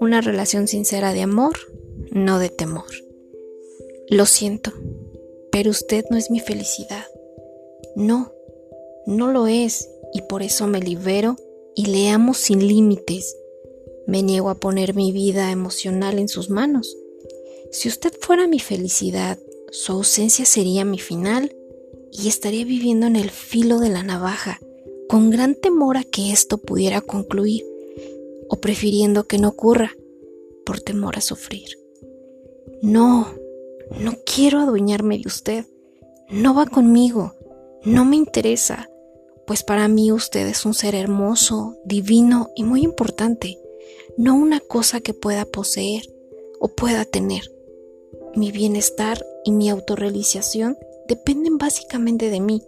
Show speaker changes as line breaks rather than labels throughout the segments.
Una relación sincera de amor, no de temor. Lo siento, pero usted no es mi felicidad. No, no lo es y por eso me libero y le amo sin límites. Me niego a poner mi vida emocional en sus manos. Si usted fuera mi felicidad, su ausencia sería mi final y estaría viviendo en el filo de la navaja, con gran temor a que esto pudiera concluir, o prefiriendo que no ocurra, por temor a sufrir. No, no quiero adueñarme de usted. No va conmigo. No me interesa, pues para mí usted es un ser hermoso, divino y muy importante, no una cosa que pueda poseer o pueda tener. Mi bienestar y mi autorrealización dependen básicamente de mí.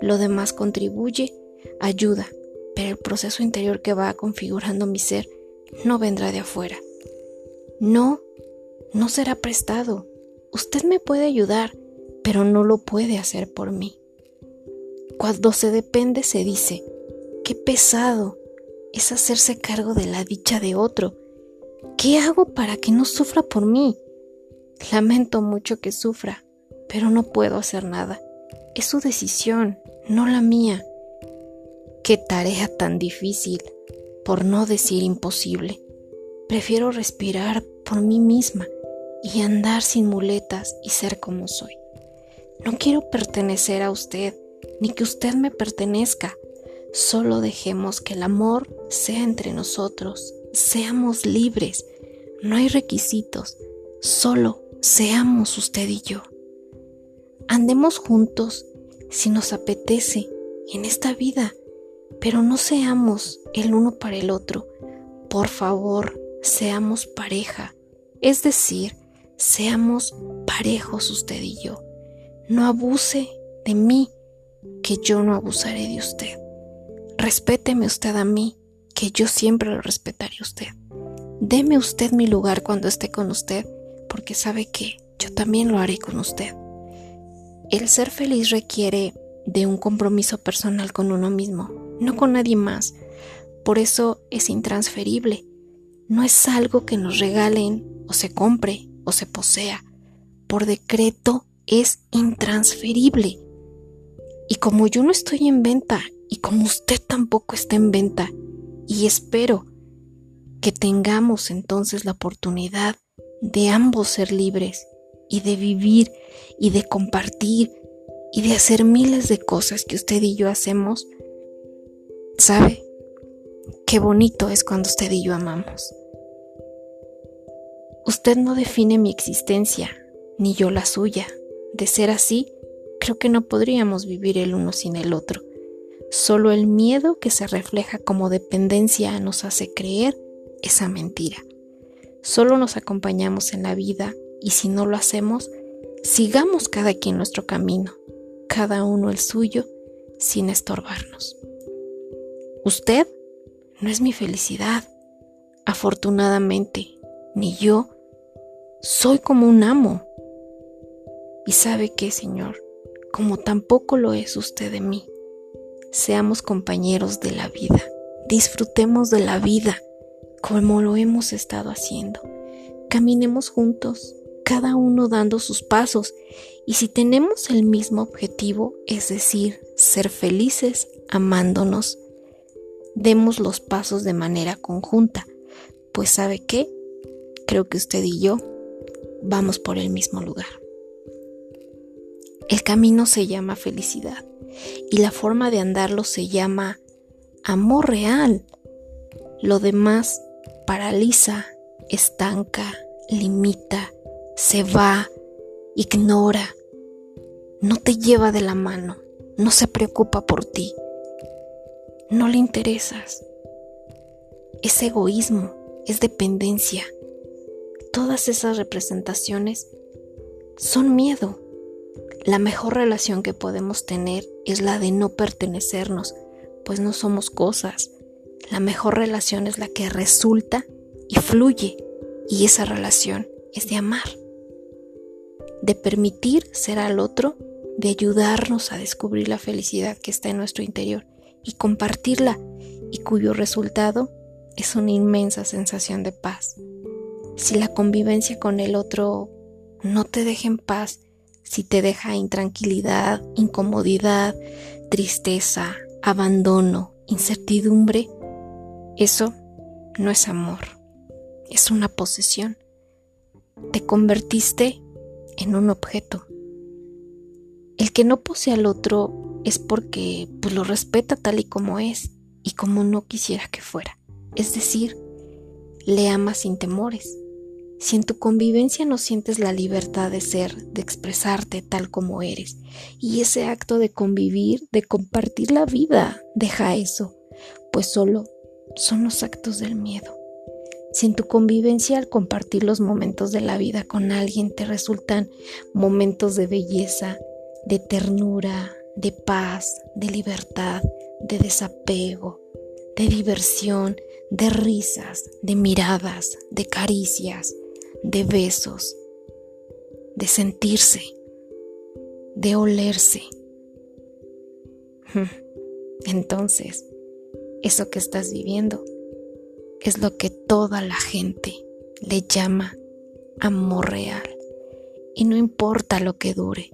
Lo demás contribuye, ayuda, pero el proceso interior que va configurando mi ser no vendrá de afuera. No, no será prestado. Usted me puede ayudar, pero no lo puede hacer por mí. Cuando se depende se dice, qué pesado es hacerse cargo de la dicha de otro. ¿Qué hago para que no sufra por mí? Lamento mucho que sufra, pero no puedo hacer nada. Es su decisión, no la mía. Qué tarea tan difícil, por no decir imposible. Prefiero respirar por mí misma y andar sin muletas y ser como soy. No quiero pertenecer a usted, ni que usted me pertenezca. Solo dejemos que el amor sea entre nosotros, seamos libres. No hay requisitos, solo seamos usted y yo. Andemos juntos si nos apetece en esta vida, pero no seamos el uno para el otro. Por favor, seamos pareja, es decir, seamos parejos usted y yo. No abuse de mí, que yo no abusaré de usted. Respéteme usted a mí, que yo siempre lo respetaré a usted. Deme usted mi lugar cuando esté con usted, porque sabe que yo también lo haré con usted. El ser feliz requiere de un compromiso personal con uno mismo, no con nadie más. Por eso es intransferible. No es algo que nos regalen o se compre o se posea. Por decreto es intransferible. Y como yo no estoy en venta y como usted tampoco está en venta, y espero que tengamos entonces la oportunidad de ambos ser libres y de vivir y de compartir y de hacer miles de cosas que usted y yo hacemos, ¿sabe? Qué bonito es cuando usted y yo amamos. Usted no define mi existencia, ni yo la suya. De ser así, creo que no podríamos vivir el uno sin el otro. Solo el miedo que se refleja como dependencia nos hace creer esa mentira. Solo nos acompañamos en la vida y si no lo hacemos, sigamos cada quien nuestro camino, cada uno el suyo, sin estorbarnos. Usted no es mi felicidad, afortunadamente, ni yo soy como un amo. Y sabe que, Señor, como tampoco lo es usted de mí, seamos compañeros de la vida, disfrutemos de la vida como lo hemos estado haciendo. Caminemos juntos, cada uno dando sus pasos y si tenemos el mismo objetivo, es decir, ser felices amándonos, demos los pasos de manera conjunta, pues sabe qué, creo que usted y yo vamos por el mismo lugar. El camino se llama felicidad y la forma de andarlo se llama amor real. Lo demás paraliza, estanca, limita, se va, ignora, no te lleva de la mano, no se preocupa por ti, no le interesas. Es egoísmo, es dependencia. Todas esas representaciones son miedo. La mejor relación que podemos tener es la de no pertenecernos, pues no somos cosas. La mejor relación es la que resulta y fluye, y esa relación es de amar de permitir ser al otro, de ayudarnos a descubrir la felicidad que está en nuestro interior y compartirla y cuyo resultado es una inmensa sensación de paz. Si la convivencia con el otro no te deja en paz, si te deja intranquilidad, incomodidad, tristeza, abandono, incertidumbre, eso no es amor, es una posesión. Te convertiste en un objeto. El que no posee al otro es porque pues, lo respeta tal y como es y como no quisiera que fuera. Es decir, le ama sin temores. Si en tu convivencia no sientes la libertad de ser, de expresarte tal como eres, y ese acto de convivir, de compartir la vida, deja eso, pues solo son los actos del miedo. Si en tu convivencia al compartir los momentos de la vida con alguien te resultan momentos de belleza, de ternura, de paz, de libertad, de desapego, de diversión, de risas, de miradas, de caricias, de besos, de sentirse, de olerse. Entonces, eso que estás viviendo es lo que toda la gente le llama amor real. Y no importa lo que dure,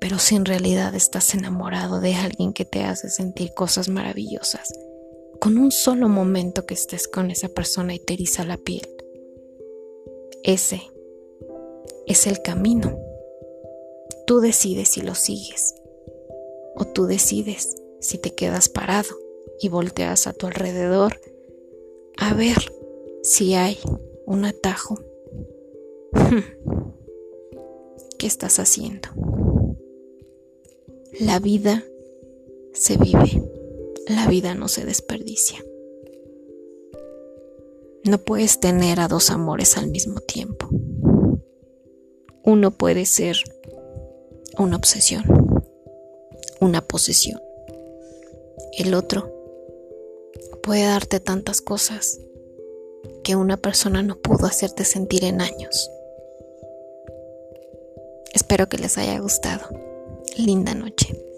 pero si en realidad estás enamorado de alguien que te hace sentir cosas maravillosas, con un solo momento que estés con esa persona y te eriza la piel, ese es el camino. Tú decides si lo sigues o tú decides si te quedas parado y volteas a tu alrededor a ver si hay un atajo. ¿Qué estás haciendo? La vida se vive, la vida no se desperdicia. No puedes tener a dos amores al mismo tiempo. Uno puede ser una obsesión, una posesión. El otro puede darte tantas cosas que una persona no pudo hacerte sentir en años. Espero que les haya gustado. Linda noche.